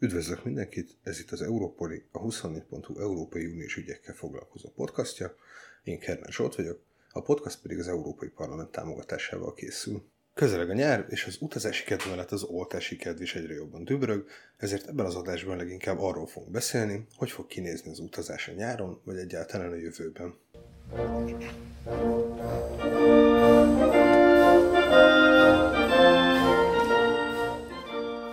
Üdvözlök mindenkit, ez itt az Európoli, a 24.hu Európai Uniós ügyekkel foglalkozó podcastja. Én Kerner Zsolt vagyok, a podcast pedig az Európai Parlament támogatásával készül. Közeleg a nyár, és az utazási kedv mellett az oltási kedv is egyre jobban dübrög, ezért ebben az adásban leginkább arról fogunk beszélni, hogy fog kinézni az utazás a nyáron, vagy egyáltalán a jövőben.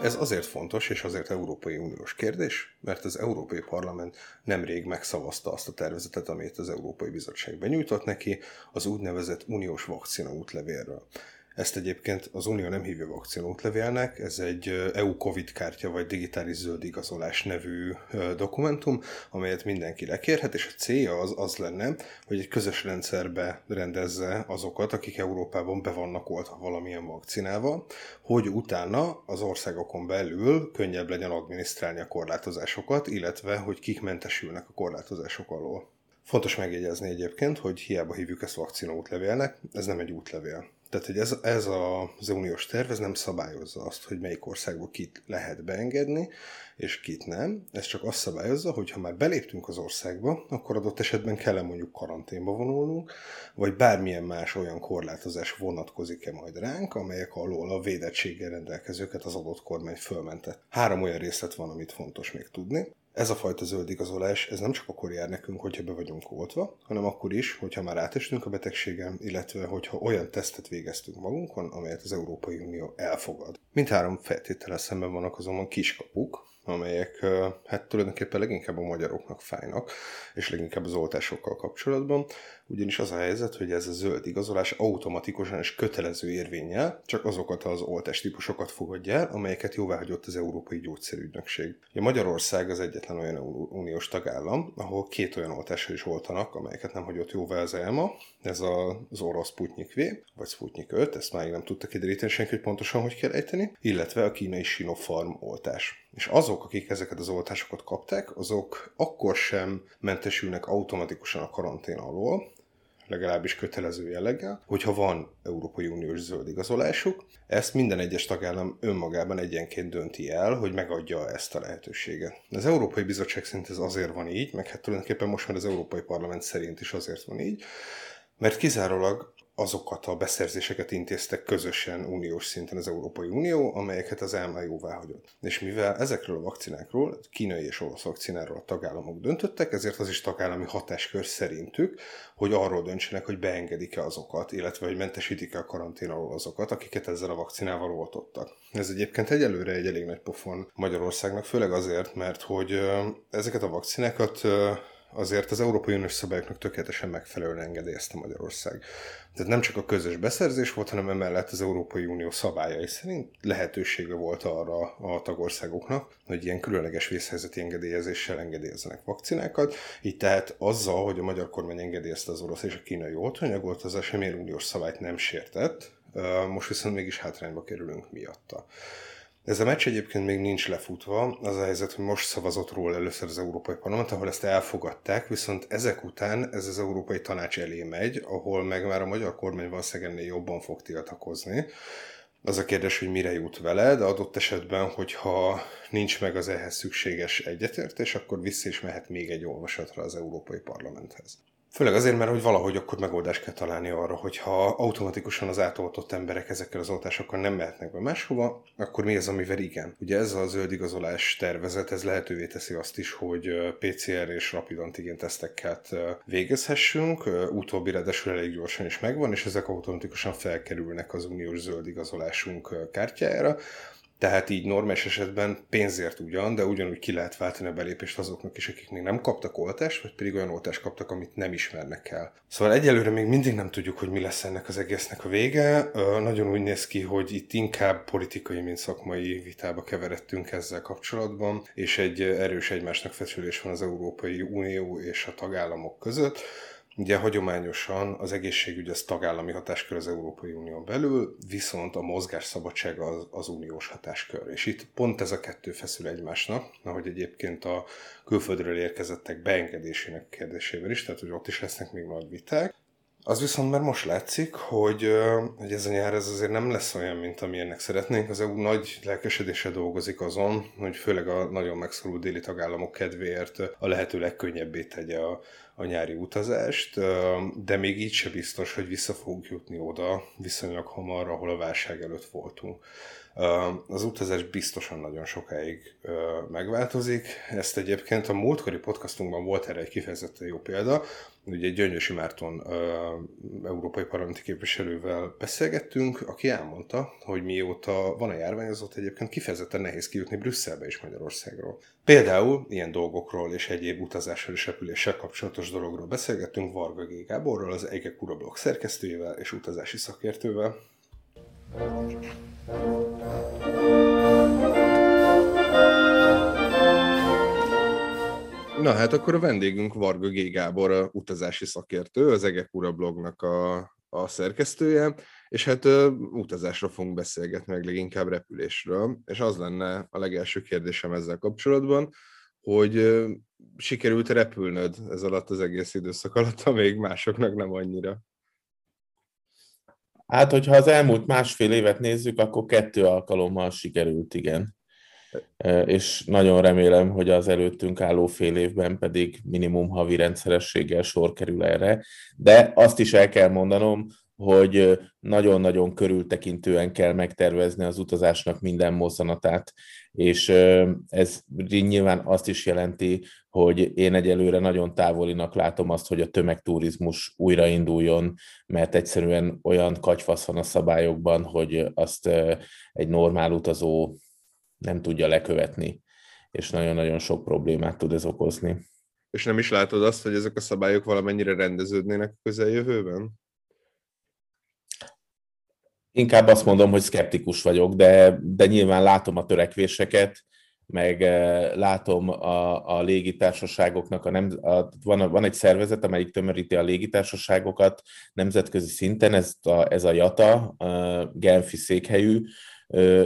Ez azért fontos, és azért Európai Uniós kérdés, mert az Európai Parlament nemrég megszavazta azt a tervezetet, amit az Európai Bizottság benyújtott neki, az úgynevezett uniós vakcina útlevélről. Ezt egyébként az Unió nem hívja vakcinótlevélnek, ez egy EU Covid kártya vagy digitális zöld igazolás nevű dokumentum, amelyet mindenki lekérhet, és a célja az, az lenne, hogy egy közös rendszerbe rendezze azokat, akik Európában be vannak oltva valamilyen vakcinával, hogy utána az országokon belül könnyebb legyen adminisztrálni a korlátozásokat, illetve hogy kik mentesülnek a korlátozások alól. Fontos megjegyezni egyébként, hogy hiába hívjuk ezt vakcinótlevélnek, ez nem egy útlevél. Tehát, hogy ez, ez az uniós terv ez nem szabályozza azt, hogy melyik országból kit lehet beengedni, és kit nem. Ez csak azt szabályozza, hogy ha már beléptünk az országba, akkor adott esetben kell mondjuk karanténba vonulnunk, vagy bármilyen más olyan korlátozás vonatkozik-e majd ránk, amelyek alól a védettséggel rendelkezőket az adott kormány fölmentett. Három olyan részlet van, amit fontos még tudni. Ez a fajta zöld igazolás, ez nem csak akkor jár nekünk, hogyha be vagyunk oltva, hanem akkor is, hogyha már átestünk a betegségem, illetve hogyha olyan tesztet végeztünk magunkon, amelyet az Európai Unió elfogad. Mindhárom feltétele szemben vannak azonban kiskapuk, amelyek hát tulajdonképpen leginkább a magyaroknak fájnak, és leginkább az oltásokkal kapcsolatban, ugyanis az a helyzet, hogy ez a zöld igazolás automatikusan és kötelező érvényel csak azokat az oltástípusokat fogadja el, amelyeket jóváhagyott az Európai Gyógyszerügynökség. A Magyarország az egyetlen olyan uniós tagállam, ahol két olyan oltásra is oltanak, amelyeket nem hagyott jóvá az ELMA, ez az orosz Sputnik V, vagy Sputnik 5, ezt már nem tudta kideríteni senki, hogy pontosan hogy kell ejteni, illetve a kínai Sinopharm oltás. És azok, akik ezeket az oltásokat kapták, azok akkor sem mentesülnek automatikusan a karantén alól, legalábbis kötelező jelleggel, hogyha van Európai Uniós zöld igazolásuk, ezt minden egyes tagállam önmagában egyenként dönti el, hogy megadja ezt a lehetőséget. Az Európai Bizottság szerint ez azért van így, meg hát tulajdonképpen most már az Európai Parlament szerint is azért van így, mert kizárólag azokat a beszerzéseket intéztek közösen uniós szinten az Európai Unió, amelyeket az ELMA jóvá hagyott. És mivel ezekről a vakcinákról, kínai és orosz vakcináról a tagállamok döntöttek, ezért az is tagállami hatáskör szerintük, hogy arról döntsenek, hogy beengedik-e azokat, illetve hogy mentesítik-e a karantén alól azokat, akiket ezzel a vakcinával oltottak. Ez egyébként egyelőre egy elég nagy pofon Magyarországnak, főleg azért, mert hogy ezeket a vakcinákat azért az Európai Uniós szabályoknak tökéletesen megfelelően engedélyezte Magyarország. Tehát nem csak a közös beszerzés volt, hanem emellett az Európai Unió szabályai szerint lehetősége volt arra a tagországoknak, hogy ilyen különleges vészhelyzeti engedélyezéssel engedélyezzenek vakcinákat. Így tehát azzal, hogy a magyar kormány engedélyezte az orosz és a kínai oltóanyagot, az semmilyen uniós szabályt nem sértett, most viszont mégis hátrányba kerülünk miatta. Ez a meccs egyébként még nincs lefutva, az a helyzet, hogy most szavazott róla először az Európai Parlament, ahol ezt elfogadták, viszont ezek után ez az Európai Tanács elé megy, ahol meg már a magyar kormány valószínűleg ennél jobban fog tiltakozni. Az a kérdés, hogy mire jut vele, de adott esetben, hogyha nincs meg az ehhez szükséges egyetértés, akkor vissza is mehet még egy olvasatra az Európai Parlamenthez. Főleg azért, mert hogy valahogy akkor megoldást kell találni arra, hogy ha automatikusan az átoltott emberek ezekkel az oltásokkal nem mehetnek be máshova, akkor mi az, amivel igen? Ugye ez a zöld igazolás tervezet, ez lehetővé teszi azt is, hogy PCR és rapid antigén teszteket végezhessünk, utóbbi ráadásul elég gyorsan is megvan, és ezek automatikusan felkerülnek az uniós zöld igazolásunk kártyájára, tehát így normális esetben pénzért ugyan, de ugyanúgy ki lehet váltani a belépést azoknak is, akik még nem kaptak oltást, vagy pedig olyan oltást kaptak, amit nem ismernek el. Szóval egyelőre még mindig nem tudjuk, hogy mi lesz ennek az egésznek a vége. Nagyon úgy néz ki, hogy itt inkább politikai, mint szakmai vitába keveredtünk ezzel kapcsolatban, és egy erős egymásnak feszülés van az Európai Unió és a tagállamok között Ugye hagyományosan az egészségügy az tagállami hatáskör az Európai Unión belül, viszont a mozgásszabadság az, az uniós hatáskör. És itt pont ez a kettő feszül egymásnak, ahogy egyébként a külföldről érkezettek beengedésének kérdésében is, tehát hogy ott is lesznek még nagy viták. Az viszont már most látszik, hogy, hogy ez a nyár ez azért nem lesz olyan, mint amilyennek szeretnénk. Az EU nagy lelkesedése dolgozik azon, hogy főleg a nagyon megszorult déli tagállamok kedvéért a lehető legkönnyebbé tegye a, a nyári utazást, de még így se biztos, hogy vissza fogunk jutni oda viszonylag hamar, ahol a válság előtt voltunk. Az utazás biztosan nagyon sokáig megváltozik. Ezt egyébként a múltkori podcastunkban volt erre egy kifejezetten jó példa. Ugye Gyöngyösi Márton európai parlamenti képviselővel beszélgettünk, aki elmondta, hogy mióta van a járvány, azóta egyébként kifejezetten nehéz kijutni Brüsszelbe és Magyarországról. Például ilyen dolgokról és egyéb utazással és repüléssel kapcsolatos dologról beszélgettünk Varga G. Gáborral, az Ege Kura blog szerkesztőjével és utazási szakértővel. Na hát akkor a vendégünk Varga G. Gábor, a utazási szakértő, az Egekura blognak a, a szerkesztője, és hát uh, utazásra fogunk beszélgetni, meg leginkább repülésről, és az lenne a legelső kérdésem ezzel kapcsolatban, hogy uh, sikerült repülnöd ez alatt az egész időszak alatt, amíg másoknak nem annyira? Hát, hogyha az elmúlt másfél évet nézzük, akkor kettő alkalommal sikerült, igen. És nagyon remélem, hogy az előttünk álló fél évben pedig minimum havi rendszerességgel sor kerül erre. De azt is el kell mondanom, hogy nagyon-nagyon körültekintően kell megtervezni az utazásnak minden mozzanatát, és ez nyilván azt is jelenti, hogy én egyelőre nagyon távolinak látom azt, hogy a tömegturizmus újrainduljon, mert egyszerűen olyan kagyfasz van a szabályokban, hogy azt egy normál utazó nem tudja lekövetni, és nagyon-nagyon sok problémát tud ez okozni. És nem is látod azt, hogy ezek a szabályok valamennyire rendeződnének a közeljövőben? Inkább azt mondom, hogy szkeptikus vagyok, de, de nyilván látom a törekvéseket, meg eh, látom a, a légitársaságoknak, a nem, a, van, van egy szervezet, amelyik tömöríti a légitársaságokat nemzetközi szinten, ez a, ez a JATA, a Genfi székhelyű,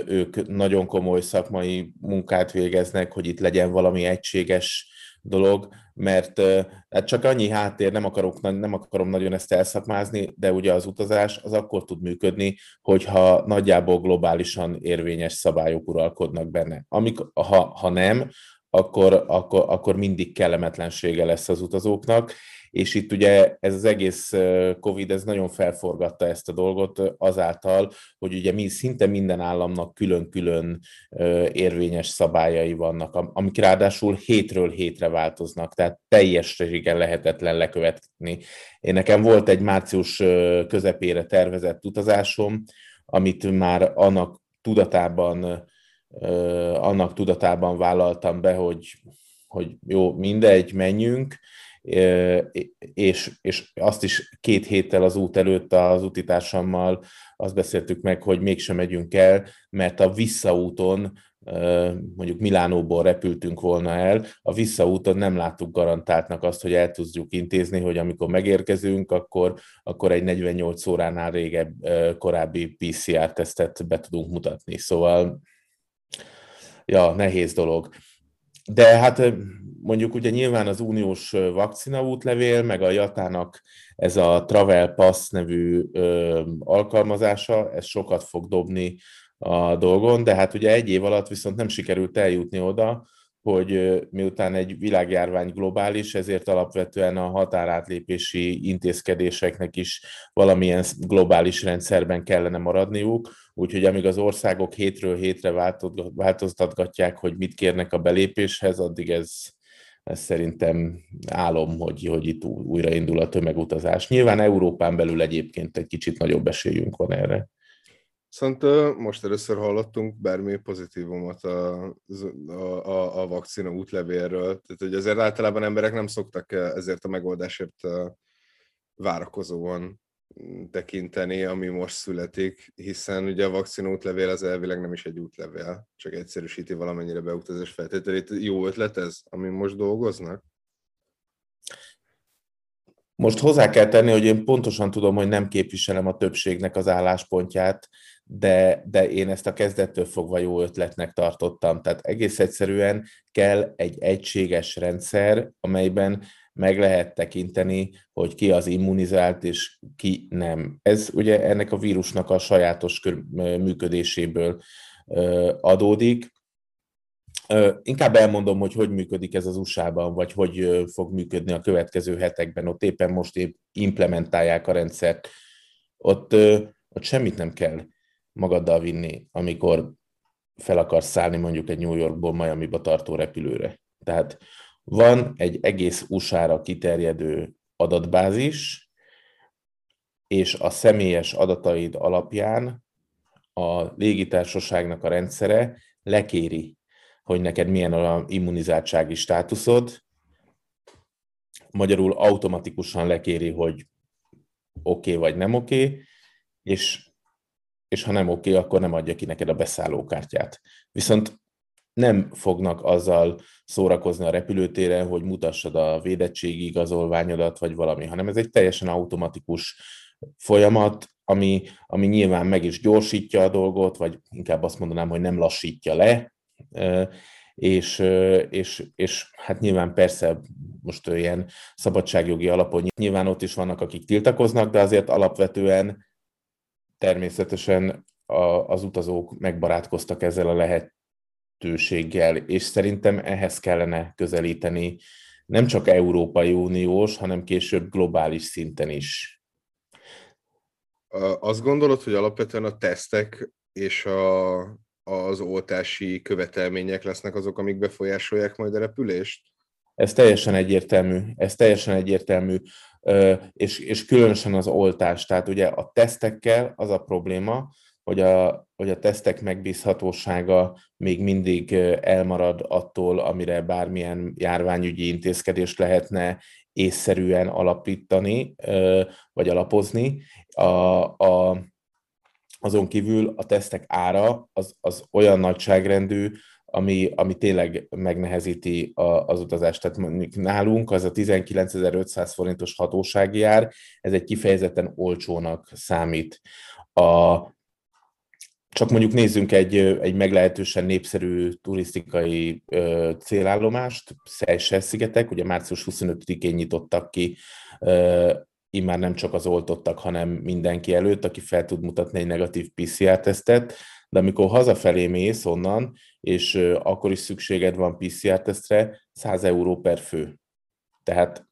ők nagyon komoly szakmai munkát végeznek, hogy itt legyen valami egységes dolog, mert hát csak annyi háttér, nem, akarok, nem akarom nagyon ezt elszakmázni, de ugye az utazás az akkor tud működni, hogyha nagyjából globálisan érvényes szabályok uralkodnak benne. Amik, ha, ha nem, akkor, akkor, akkor mindig kellemetlensége lesz az utazóknak, és itt ugye ez az egész Covid, ez nagyon felforgatta ezt a dolgot azáltal, hogy ugye mi, szinte minden államnak külön-külön érvényes szabályai vannak, amik ráadásul hétről hétre változnak, tehát teljességen lehetetlen lekövetni. Én nekem volt egy március közepére tervezett utazásom, amit már annak tudatában annak tudatában vállaltam be, hogy, hogy jó, mindegy, menjünk, és, és azt is két héttel az út előtt az utitársammal azt beszéltük meg, hogy mégsem megyünk el, mert a visszaúton mondjuk Milánóból repültünk volna el, a visszaúton nem láttuk garantáltnak azt, hogy el tudjuk intézni, hogy amikor megérkezünk, akkor, akkor egy 48 óránál régebb korábbi PCR-tesztet be tudunk mutatni. Szóval, ja, nehéz dolog. De hát mondjuk ugye nyilván az uniós vakcina útlevél, meg a Jatának ez a Travel Pass nevű ö, alkalmazása, ez sokat fog dobni a dolgon, de hát ugye egy év alatt viszont nem sikerült eljutni oda, hogy miután egy világjárvány globális, ezért alapvetően a határátlépési intézkedéseknek is valamilyen globális rendszerben kellene maradniuk, úgyhogy amíg az országok hétről hétre változtatgatják, hogy mit kérnek a belépéshez, addig ez, ez szerintem álom, hogy, hogy itt újraindul a tömegutazás. Nyilván Európán belül egyébként egy kicsit nagyobb esélyünk van erre. Viszont most először hallottunk bármi pozitívumot a, a, a, a vakcina útlevélről. Tehát, hogy azért általában emberek nem szoktak ezért a megoldásért várakozóan tekinteni, ami most születik, hiszen ugye a vakcina útlevél az elvileg nem is egy útlevél, csak egyszerűsíti valamennyire beutazás feltételét. Jó ötlet ez, ami most dolgoznak? Most hozzá kell tenni, hogy én pontosan tudom, hogy nem képviselem a többségnek az álláspontját, de, de én ezt a kezdettől fogva jó ötletnek tartottam. Tehát egész egyszerűen kell egy egységes rendszer, amelyben meg lehet tekinteni, hogy ki az immunizált és ki nem. Ez ugye ennek a vírusnak a sajátos működéséből adódik. Inkább elmondom, hogy hogy működik ez az USA-ban, vagy hogy fog működni a következő hetekben. Ott éppen most épp implementálják a rendszert. Ott, ott semmit nem kell magaddal vinni, amikor fel akarsz szállni mondjuk egy New Yorkból Miami-ba tartó repülőre. Tehát van egy egész USA-ra kiterjedő adatbázis, és a személyes adataid alapján a légitársaságnak a rendszere lekéri, hogy neked milyen a immunizáltsági státuszod, magyarul automatikusan lekéri, hogy oké okay vagy nem oké, okay, és, és ha nem oké, akkor nem adja ki neked a beszállókártyát. Viszont nem fognak azzal szórakozni a repülőtéren, hogy mutassad a védettségi igazolványodat, vagy valami, hanem ez egy teljesen automatikus folyamat, ami, ami nyilván meg is gyorsítja a dolgot, vagy inkább azt mondanám, hogy nem lassítja le, és, és, és hát nyilván persze most ilyen szabadságjogi alapon nyilván ott is vannak, akik tiltakoznak, de azért alapvetően természetesen az utazók megbarátkoztak ezzel a lehet, lehetőséggel, és szerintem ehhez kellene közelíteni nem csak Európai Uniós, hanem később globális szinten is. Azt gondolod, hogy alapvetően a tesztek és a, az oltási követelmények lesznek azok, amik befolyásolják majd a repülést? Ez teljesen egyértelmű, ez teljesen egyértelmű, és, és különösen az oltás. Tehát ugye a tesztekkel az a probléma, hogy a, hogy a tesztek megbízhatósága még mindig elmarad attól, amire bármilyen járványügyi intézkedést lehetne észszerűen alapítani, vagy alapozni. A, a, azon kívül a tesztek ára az, az olyan nagyságrendű, ami, ami tényleg megnehezíti a, az utazást. Tehát mondjuk nálunk az a 19.500 forintos hatósági ár, ez egy kifejezetten olcsónak számít. A, csak mondjuk nézzünk egy, egy meglehetősen népszerű turisztikai ö, célállomást, Seychelles-szigetek, ugye március 25-én nyitottak ki, ö, immár nem csak az oltottak, hanem mindenki előtt, aki fel tud mutatni egy negatív PCR-tesztet, de amikor hazafelé mész onnan, és akkor is szükséged van PCR-tesztre, 100 euró per fő. Tehát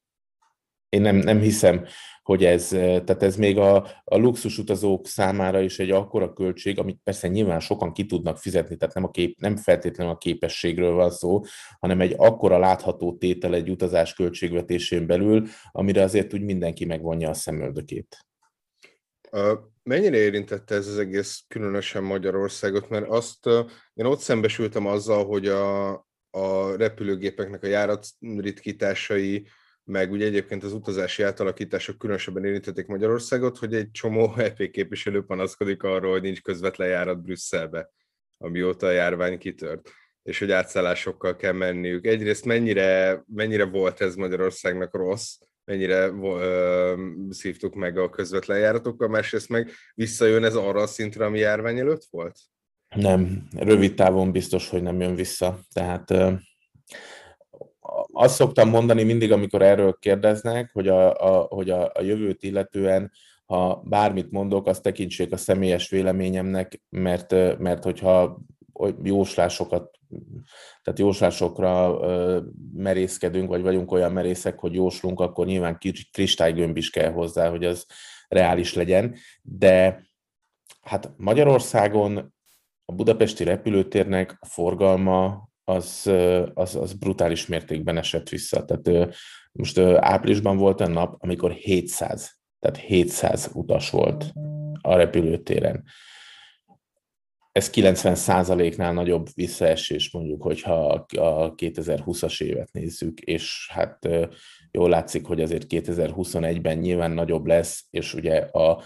én nem, nem hiszem, hogy ez, tehát ez még a, a luxusutazók számára is egy akkora költség, amit persze nyilván sokan ki tudnak fizetni, tehát nem, a kép, nem feltétlenül a képességről van szó, hanem egy akkora látható tétel egy utazás költségvetésén belül, amire azért úgy mindenki megvonja a szemöldökét. Mennyire érintette ez az egész különösen Magyarországot? Mert azt én ott szembesültem azzal, hogy a, a repülőgépeknek a járatritkításai meg ugye egyébként az utazási átalakítások különösebben érintették Magyarországot, hogy egy csomó EP képviselő panaszkodik arról, hogy nincs közvetlen járat Brüsszelbe, amióta a járvány kitört, és hogy átszállásokkal kell menniük. Egyrészt mennyire, mennyire volt ez Magyarországnak rossz, mennyire ö, szívtuk meg a közvetlen járatokkal, másrészt meg visszajön ez arra a szintre, ami járvány előtt volt? Nem, rövid távon biztos, hogy nem jön vissza. Tehát azt szoktam mondani mindig, amikor erről kérdeznek, hogy a, a, hogy a, a jövőt illetően, ha bármit mondok, azt tekintsék a személyes véleményemnek, mert, mert hogyha jóslásokat, tehát jóslásokra merészkedünk, vagy vagyunk olyan merészek, hogy jóslunk, akkor nyilván kristálygömb is kell hozzá, hogy az reális legyen. De hát Magyarországon a budapesti repülőtérnek a forgalma az, az, az brutális mértékben esett vissza. Tehát most áprilisban volt egy nap, amikor 700, tehát 700 utas volt a repülőtéren. Ez 90%-nál nagyobb visszaesés, mondjuk, hogyha a 2020-as évet nézzük, és hát jól látszik, hogy azért 2021-ben nyilván nagyobb lesz, és ugye a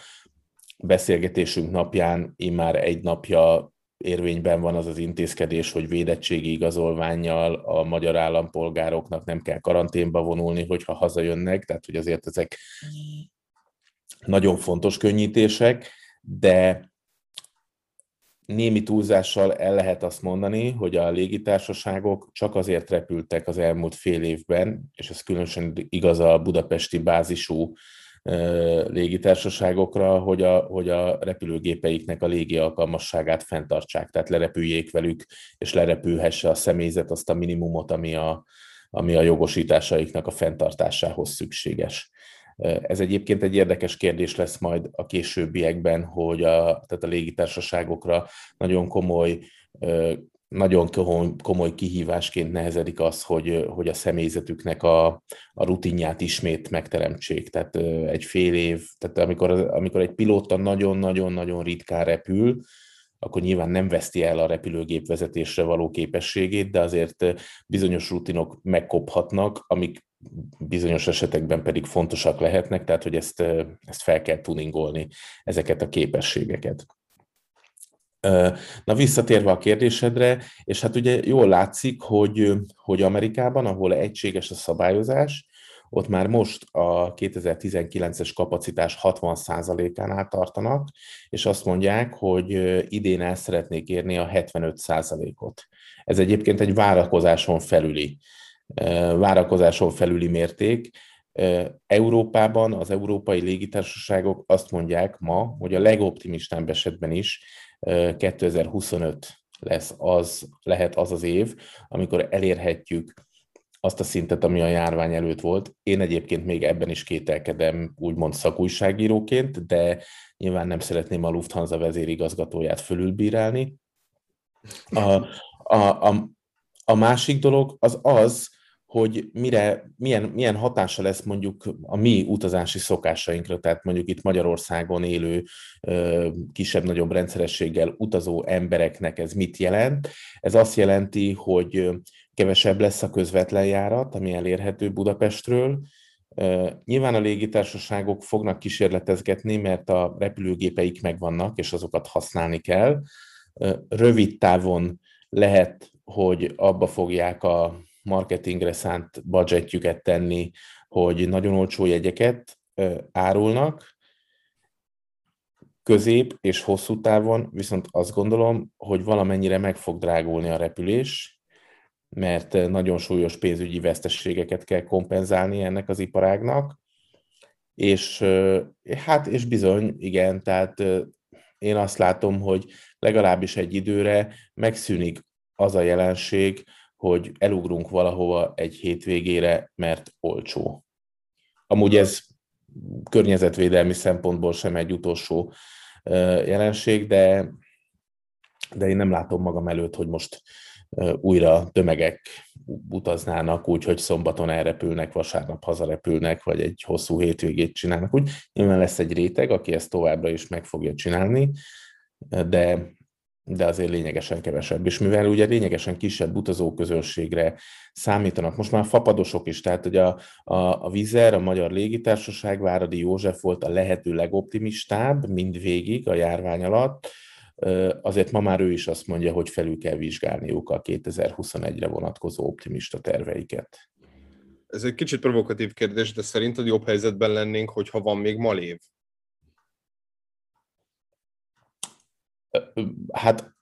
beszélgetésünk napján immár egy napja érvényben van az az intézkedés, hogy védettségi igazolványjal a magyar állampolgároknak nem kell karanténba vonulni, hogyha hazajönnek, tehát hogy azért ezek nagyon fontos könnyítések, de némi túlzással el lehet azt mondani, hogy a légitársaságok csak azért repültek az elmúlt fél évben, és ez különösen igaz a budapesti bázisú légitársaságokra, hogy a, hogy a repülőgépeiknek a légi alkalmasságát fenntartsák, tehát lerepüljék velük, és lerepülhesse a személyzet azt a minimumot, ami a, ami a jogosításaiknak a fenntartásához szükséges. Ez egyébként egy érdekes kérdés lesz majd a későbbiekben, hogy a, tehát a légitársaságokra nagyon komoly nagyon komoly kihívásként nehezedik az, hogy, hogy a személyzetüknek a, a rutinját ismét megteremtsék. Tehát egy fél év, tehát amikor, amikor egy pilóta nagyon-nagyon-nagyon ritkán repül, akkor nyilván nem veszti el a repülőgép vezetésre való képességét, de azért bizonyos rutinok megkophatnak, amik bizonyos esetekben pedig fontosak lehetnek, tehát hogy ezt, ezt fel kell tuningolni, ezeket a képességeket. Na visszatérve a kérdésedre, és hát ugye jól látszik, hogy, hogy Amerikában, ahol egységes a szabályozás, ott már most a 2019-es kapacitás 60%-ánál tartanak, és azt mondják, hogy idén el szeretnék érni a 75%-ot. Ez egyébként egy várakozáson felüli, várakozáson felüli mérték. Európában az európai légitársaságok azt mondják ma, hogy a legoptimistább esetben is 2025 lesz az, lehet az az év, amikor elérhetjük azt a szintet, ami a járvány előtt volt. Én egyébként még ebben is kételkedem, úgymond szakújságíróként, de nyilván nem szeretném a Lufthansa vezérigazgatóját fölülbírálni. A, a, a, a másik dolog az az, hogy mire, milyen, milyen hatása lesz mondjuk a mi utazási szokásainkra, tehát mondjuk itt Magyarországon élő kisebb-nagyobb rendszerességgel utazó embereknek ez mit jelent. Ez azt jelenti, hogy kevesebb lesz a közvetlen járat, ami elérhető Budapestről. Nyilván a légitársaságok fognak kísérletezgetni, mert a repülőgépeik megvannak, és azokat használni kell. Rövid távon lehet, hogy abba fogják a marketingre szánt budgetjüket tenni, hogy nagyon olcsó jegyeket árulnak, közép és hosszú távon viszont azt gondolom, hogy valamennyire meg fog drágulni a repülés, mert nagyon súlyos pénzügyi veszteségeket kell kompenzálni ennek az iparágnak, és hát, és bizony, igen, tehát én azt látom, hogy legalábbis egy időre megszűnik az a jelenség, hogy elugrunk valahova egy hétvégére, mert olcsó. Amúgy ez környezetvédelmi szempontból sem egy utolsó jelenség, de, de én nem látom magam előtt, hogy most újra tömegek utaznának úgy, hogy szombaton elrepülnek, vasárnap hazarepülnek, vagy egy hosszú hétvégét csinálnak. Úgy nyilván lesz egy réteg, aki ezt továbbra is meg fogja csinálni, de de azért lényegesen kevesebb. És mivel ugye lényegesen kisebb utazóközönségre számítanak, most már fapadosok is, tehát hogy a, a, a Vizer, a Magyar Légitársaság, Váradi József volt a lehető legoptimistább mindvégig a járvány alatt, azért ma már ő is azt mondja, hogy felül kell vizsgálniuk a 2021-re vonatkozó optimista terveiket. Ez egy kicsit provokatív kérdés, de szerinted jobb helyzetben lennénk, hogyha van még malév? Hát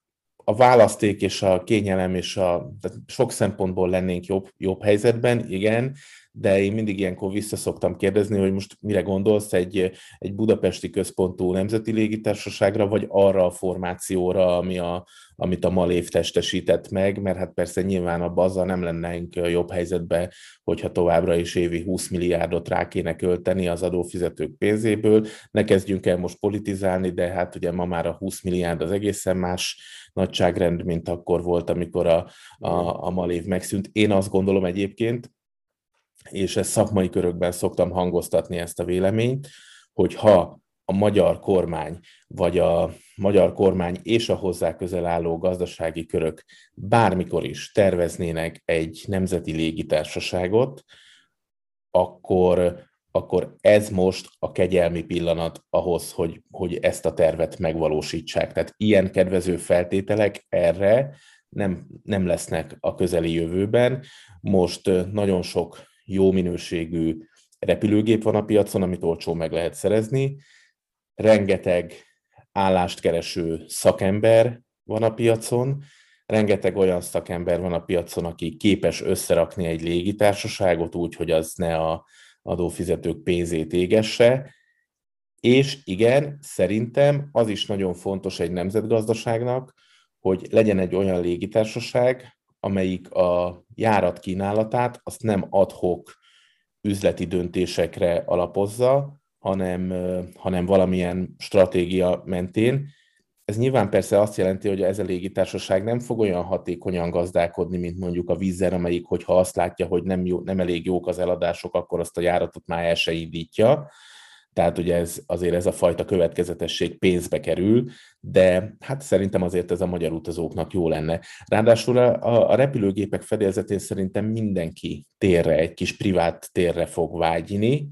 a választék és a kényelem és a, tehát sok szempontból lennénk jobb, jobb helyzetben, igen, de én mindig ilyenkor vissza szoktam kérdezni, hogy most mire gondolsz, egy, egy budapesti központú nemzeti légitársaságra, vagy arra a formációra, ami a, amit a Malév testesített meg, mert hát persze nyilván abban azzal nem lennénk jobb helyzetben, hogyha továbbra is évi 20 milliárdot rá kéne költeni az adófizetők pénzéből. Ne kezdjünk el most politizálni, de hát ugye ma már a 20 milliárd az egészen más nagyságrend, mint akkor volt, amikor a, a, a Malév megszűnt. Én azt gondolom egyébként, és ezt szakmai körökben szoktam hangoztatni ezt a véleményt, hogy ha a magyar kormány, vagy a magyar kormány és a hozzá közel álló gazdasági körök bármikor is terveznének egy nemzeti légitársaságot, akkor, akkor ez most a kegyelmi pillanat ahhoz, hogy, hogy ezt a tervet megvalósítsák. Tehát ilyen kedvező feltételek erre nem, nem lesznek a közeli jövőben. Most nagyon sok jó minőségű repülőgép van a piacon, amit olcsó meg lehet szerezni, rengeteg állást kereső szakember van a piacon, rengeteg olyan szakember van a piacon, aki képes összerakni egy légitársaságot úgy, hogy az ne a adófizetők pénzét égesse, és igen, szerintem az is nagyon fontos egy nemzetgazdaságnak, hogy legyen egy olyan légitársaság, amelyik a járat kínálatát azt nem adhok üzleti döntésekre alapozza, hanem, hanem valamilyen stratégia mentén. Ez nyilván persze azt jelenti, hogy ez a légitársaság nem fog olyan hatékonyan gazdálkodni, mint mondjuk a vízzel, amelyik, hogyha azt látja, hogy nem, jó, nem elég jók az eladások, akkor azt a járatot már el se indítja. Tehát ugye ez, azért ez a fajta következetesség pénzbe kerül, de hát szerintem azért ez a magyar utazóknak jó lenne. Ráadásul a, a repülőgépek fedélzetén szerintem mindenki térre, egy kis privát térre fog vágyni,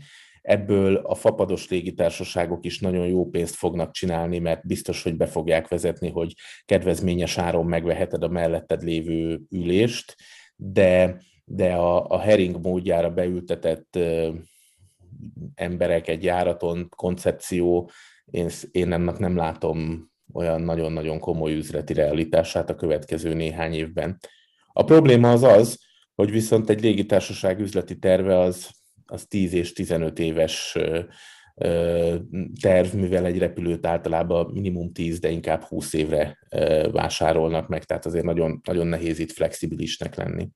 Ebből a fapados légitársaságok is nagyon jó pénzt fognak csinálni, mert biztos, hogy be fogják vezetni, hogy kedvezményes áron megveheted a melletted lévő ülést, de, de a, a hering módjára beültetett emberek egy járaton, koncepció, én, én ennek nem látom olyan nagyon-nagyon komoly üzleti realitását a következő néhány évben. A probléma az az, hogy viszont egy légitársaság üzleti terve az az 10 és 15 éves terv, mivel egy repülőt általában minimum 10, de inkább 20 évre vásárolnak meg, tehát azért nagyon, nagyon nehéz itt flexibilisnek lenni.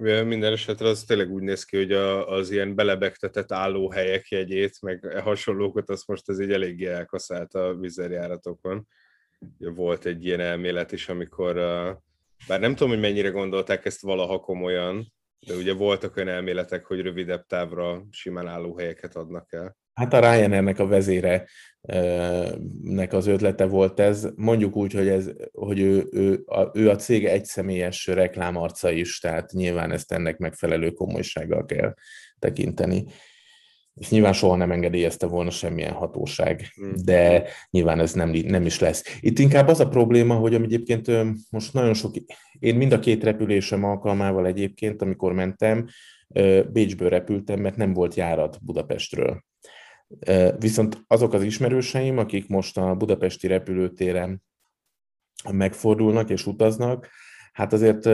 Minden esetre az tényleg úgy néz ki, hogy az ilyen belebegtetett állóhelyek jegyét, meg hasonlókat, azt most ez így eléggé elkaszált a vizerjáratokon. Volt egy ilyen elmélet is, amikor, bár nem tudom, hogy mennyire gondolták ezt valaha komolyan, de ugye voltak olyan elméletek, hogy rövidebb távra simán álló helyeket adnak el. Hát a Ryanairnek a vezére nek az ötlete volt ez. Mondjuk úgy, hogy, ez, hogy ő, ő, a, ő a cége egyszemélyes reklámarca is, tehát nyilván ezt ennek megfelelő komolysággal kell tekinteni és nyilván soha nem engedélyezte volna semmilyen hatóság, hmm. de nyilván ez nem, nem is lesz. Itt inkább az a probléma, hogy egyébként most nagyon sok, én mind a két repülésem alkalmával egyébként, amikor mentem, Bécsből repültem, mert nem volt járat Budapestről. Viszont azok az ismerőseim, akik most a budapesti repülőtéren megfordulnak és utaznak, hát azért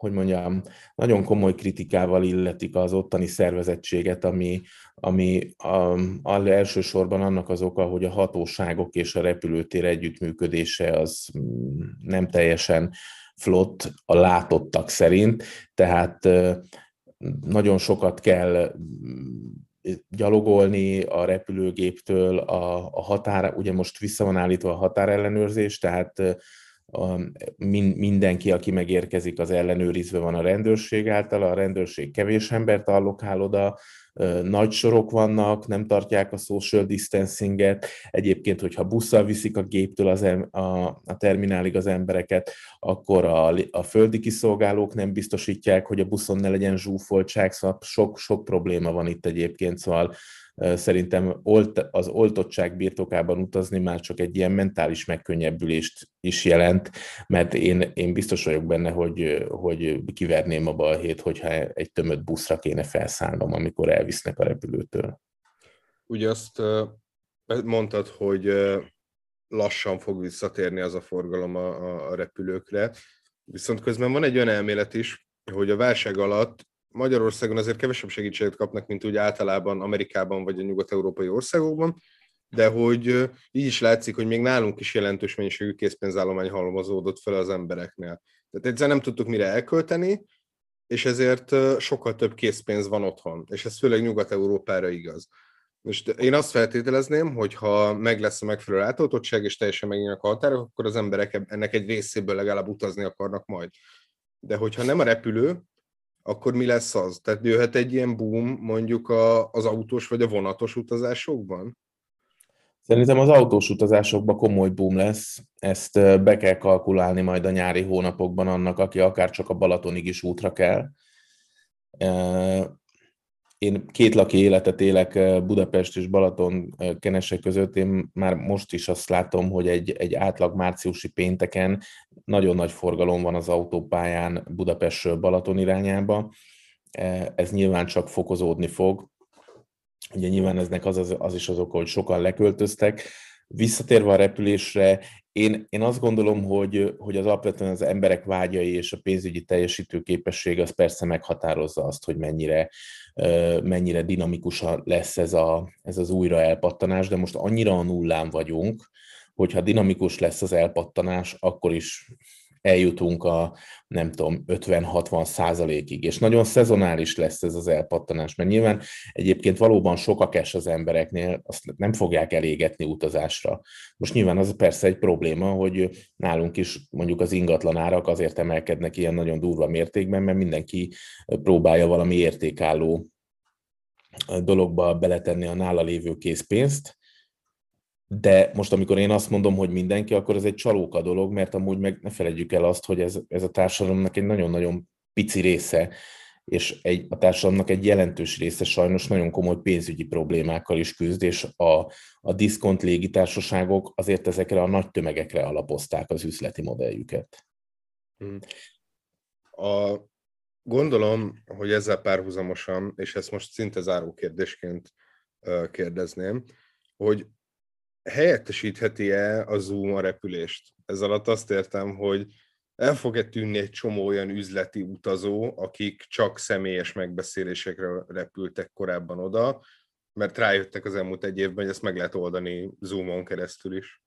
hogy mondjam, nagyon komoly kritikával illetik az ottani szervezettséget, ami, ami a, a elsősorban annak az oka, hogy a hatóságok és a repülőtér együttműködése az mm, nem teljesen flott a látottak szerint, tehát nagyon sokat kell mm, gyalogolni a repülőgéptől a, a határa, ugye most vissza van állítva a határellenőrzés, tehát a, mindenki, aki megérkezik, az ellenőrizve van a rendőrség által, a rendőrség kevés embert allokál oda, nagy sorok vannak, nem tartják a social distancinget. Egyébként, hogyha busszal viszik a géptől az em, a, a terminálig az embereket, akkor a, a földi kiszolgálók nem biztosítják, hogy a buszon ne legyen zsúfoltság, szóval sok, sok probléma van itt egyébként, szóval szerintem az oltottság birtokában utazni már csak egy ilyen mentális megkönnyebbülést is jelent, mert én, én biztos vagyok benne, hogy, hogy kiverném a balhét, hogyha egy tömött buszra kéne felszállnom, amikor elvisznek a repülőtől. Ugye azt mondtad, hogy lassan fog visszatérni az a forgalom a, a repülőkre, viszont közben van egy olyan elmélet is, hogy a válság alatt Magyarországon azért kevesebb segítséget kapnak, mint úgy általában Amerikában vagy a nyugat-európai országokban, de hogy így is látszik, hogy még nálunk is jelentős mennyiségű készpénzállomány halmozódott fel az embereknél. Tehát egyszer nem tudtuk mire elkölteni, és ezért sokkal több készpénz van otthon, és ez főleg Nyugat-Európára igaz. Most én azt feltételezném, hogy ha meg lesz a megfelelő átoltottság, és teljesen megnyílnak a határok, akkor az emberek ennek egy részéből legalább utazni akarnak majd. De hogyha nem a repülő, akkor mi lesz az? Tehát jöhet egy ilyen boom mondjuk a, az autós vagy a vonatos utazásokban? Szerintem az autós utazásokban komoly boom lesz, ezt be kell kalkulálni majd a nyári hónapokban annak, aki akár csak a Balatonig is útra kell. Én két laki életet élek Budapest és Balaton kenese között. Én már most is azt látom, hogy egy, egy átlag márciusi pénteken nagyon nagy forgalom van az autópályán Budapestről Balaton irányába. Ez nyilván csak fokozódni fog. Ugye nyilván eznek az, az, az is az oka, hogy sokan leköltöztek, Visszatérve a repülésre, én, én azt gondolom, hogy, hogy az alapvetően az emberek vágyai és a pénzügyi teljesítő képesség az persze meghatározza azt, hogy mennyire, mennyire dinamikusan lesz ez, a, ez az újra elpattanás, de most annyira a nullán vagyunk, hogyha dinamikus lesz az elpattanás, akkor is eljutunk a, nem tudom, 50-60 százalékig, és nagyon szezonális lesz ez az elpattanás, mert nyilván egyébként valóban sok a az embereknél, azt nem fogják elégetni utazásra. Most nyilván az persze egy probléma, hogy nálunk is mondjuk az ingatlan árak azért emelkednek ilyen nagyon durva mértékben, mert mindenki próbálja valami értékálló dologba beletenni a nála lévő készpénzt, de most, amikor én azt mondom, hogy mindenki, akkor ez egy csalóka dolog, mert amúgy meg ne felejtjük el azt, hogy ez, ez a társadalomnak egy nagyon-nagyon pici része, és egy, a társadalomnak egy jelentős része sajnos nagyon komoly pénzügyi problémákkal is küzd, és a, a diszkont légitársaságok azért ezekre a nagy tömegekre alapozták az üzleti modelljüket. Hmm. A, gondolom, hogy ezzel párhuzamosan, és ezt most szinte záró kérdésként kérdezném, hogy helyettesítheti-e a Zoom a repülést? Ez alatt azt értem, hogy el fog-e tűnni egy csomó olyan üzleti utazó, akik csak személyes megbeszélésekre repültek korábban oda, mert rájöttek az elmúlt egy évben, hogy ezt meg lehet oldani Zoomon keresztül is.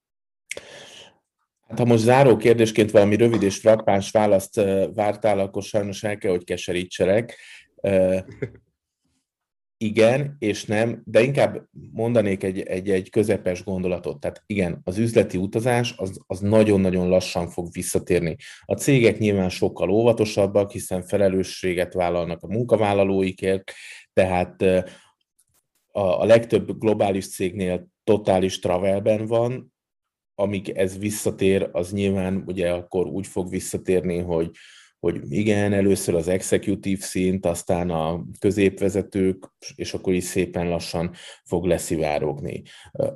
Hát ha most záró kérdésként valami rövid és frappáns választ vártál, akkor sajnos el kell, hogy keserítselek. Igen és nem, de inkább mondanék egy, egy, egy közepes gondolatot. Tehát igen, az üzleti utazás az, az nagyon-nagyon lassan fog visszatérni. A cégek nyilván sokkal óvatosabbak, hiszen felelősséget vállalnak a munkavállalóikért, tehát a, a legtöbb globális cégnél totális travelben van, amíg ez visszatér, az nyilván ugye akkor úgy fog visszatérni, hogy hogy igen, először az executive szint, aztán a középvezetők, és akkor is szépen lassan fog leszivárogni.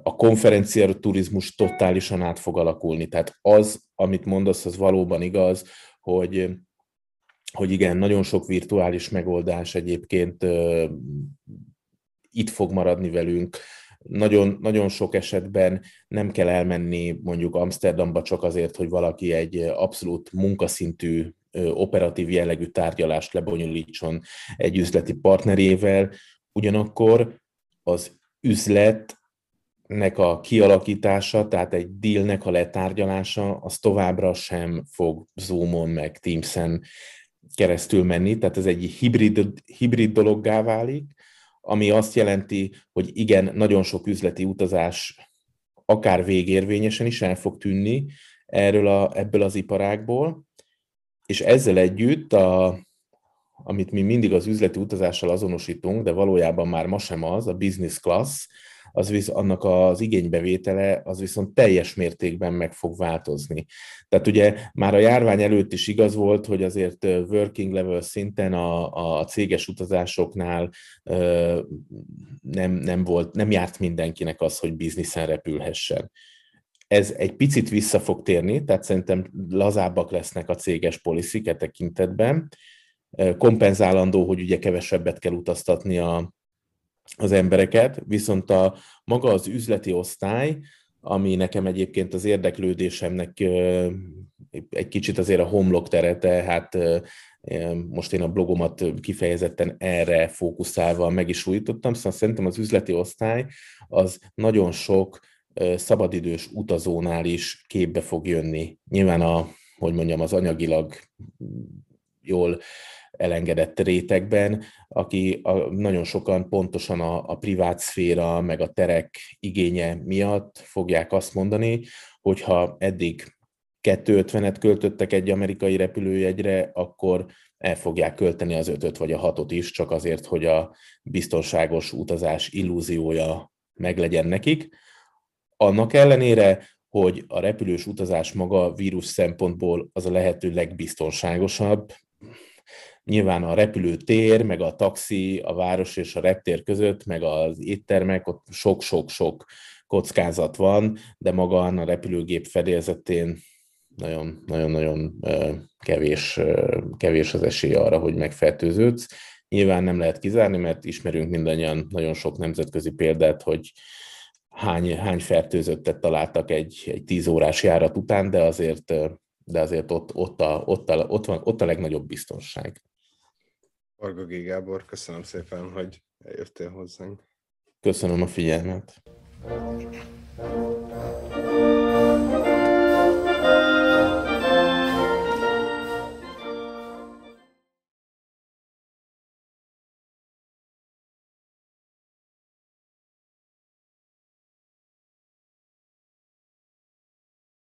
A konferencia turizmus totálisan át fog alakulni, tehát az, amit mondasz, az valóban igaz, hogy hogy igen, nagyon sok virtuális megoldás egyébként itt fog maradni velünk, nagyon, nagyon sok esetben nem kell elmenni mondjuk Amsterdamba csak azért, hogy valaki egy abszolút munkaszintű operatív jellegű tárgyalást lebonyolítson egy üzleti partnerével, ugyanakkor az üzletnek a kialakítása, tehát egy dealnek a letárgyalása, az továbbra sem fog Zoomon meg Teamsen keresztül menni, tehát ez egy hibrid, hibrid dologgá válik, ami azt jelenti, hogy igen, nagyon sok üzleti utazás akár végérvényesen is el fog tűnni erről a, ebből az iparágból, és ezzel együtt, a, amit mi mindig az üzleti utazással azonosítunk, de valójában már ma sem az, a business class, az visz, annak az igénybevétele az viszont teljes mértékben meg fog változni. Tehát ugye már a járvány előtt is igaz volt, hogy azért working level szinten a, a céges utazásoknál nem, nem, volt, nem járt mindenkinek az, hogy bizniszen repülhessen. Ez egy picit vissza fog térni, tehát szerintem lazábbak lesznek a céges poliszik e tekintetben. Kompenzálandó, hogy ugye kevesebbet kell utaztatni a, az embereket, viszont a maga az üzleti osztály, ami nekem egyébként az érdeklődésemnek egy kicsit azért a homlok tere, tehát most én a blogomat kifejezetten erre fókuszálva meg is újítottam, szóval szerintem az üzleti osztály az nagyon sok szabadidős utazónál is képbe fog jönni. Nyilván a, hogy mondjam, az anyagilag jól elengedett rétegben, aki a, nagyon sokan pontosan a, a privát szféra, meg a terek igénye miatt fogják azt mondani, hogyha eddig 250-et költöttek egy amerikai repülőjegyre, akkor el fogják költeni az ötöt vagy a hatot is, csak azért, hogy a biztonságos utazás illúziója meglegyen nekik. Annak ellenére, hogy a repülős utazás maga vírus szempontból az a lehető legbiztonságosabb. Nyilván a repülőtér, meg a taxi, a város és a reptér között, meg az éttermek, ott sok-sok-sok kockázat van, de maga a repülőgép fedélzetén nagyon-nagyon kevés, kevés az esély arra, hogy megfertőződsz. Nyilván nem lehet kizárni, mert ismerünk mindannyian nagyon sok nemzetközi példát, hogy hány, hány fertőzöttet találtak egy, egy tíz órás járat után, de azért, de azért ott, ott, a, ott, a, ott, van, ott a legnagyobb biztonság. Varga G. Gábor, köszönöm szépen, hogy eljöttél hozzánk. Köszönöm a figyelmet.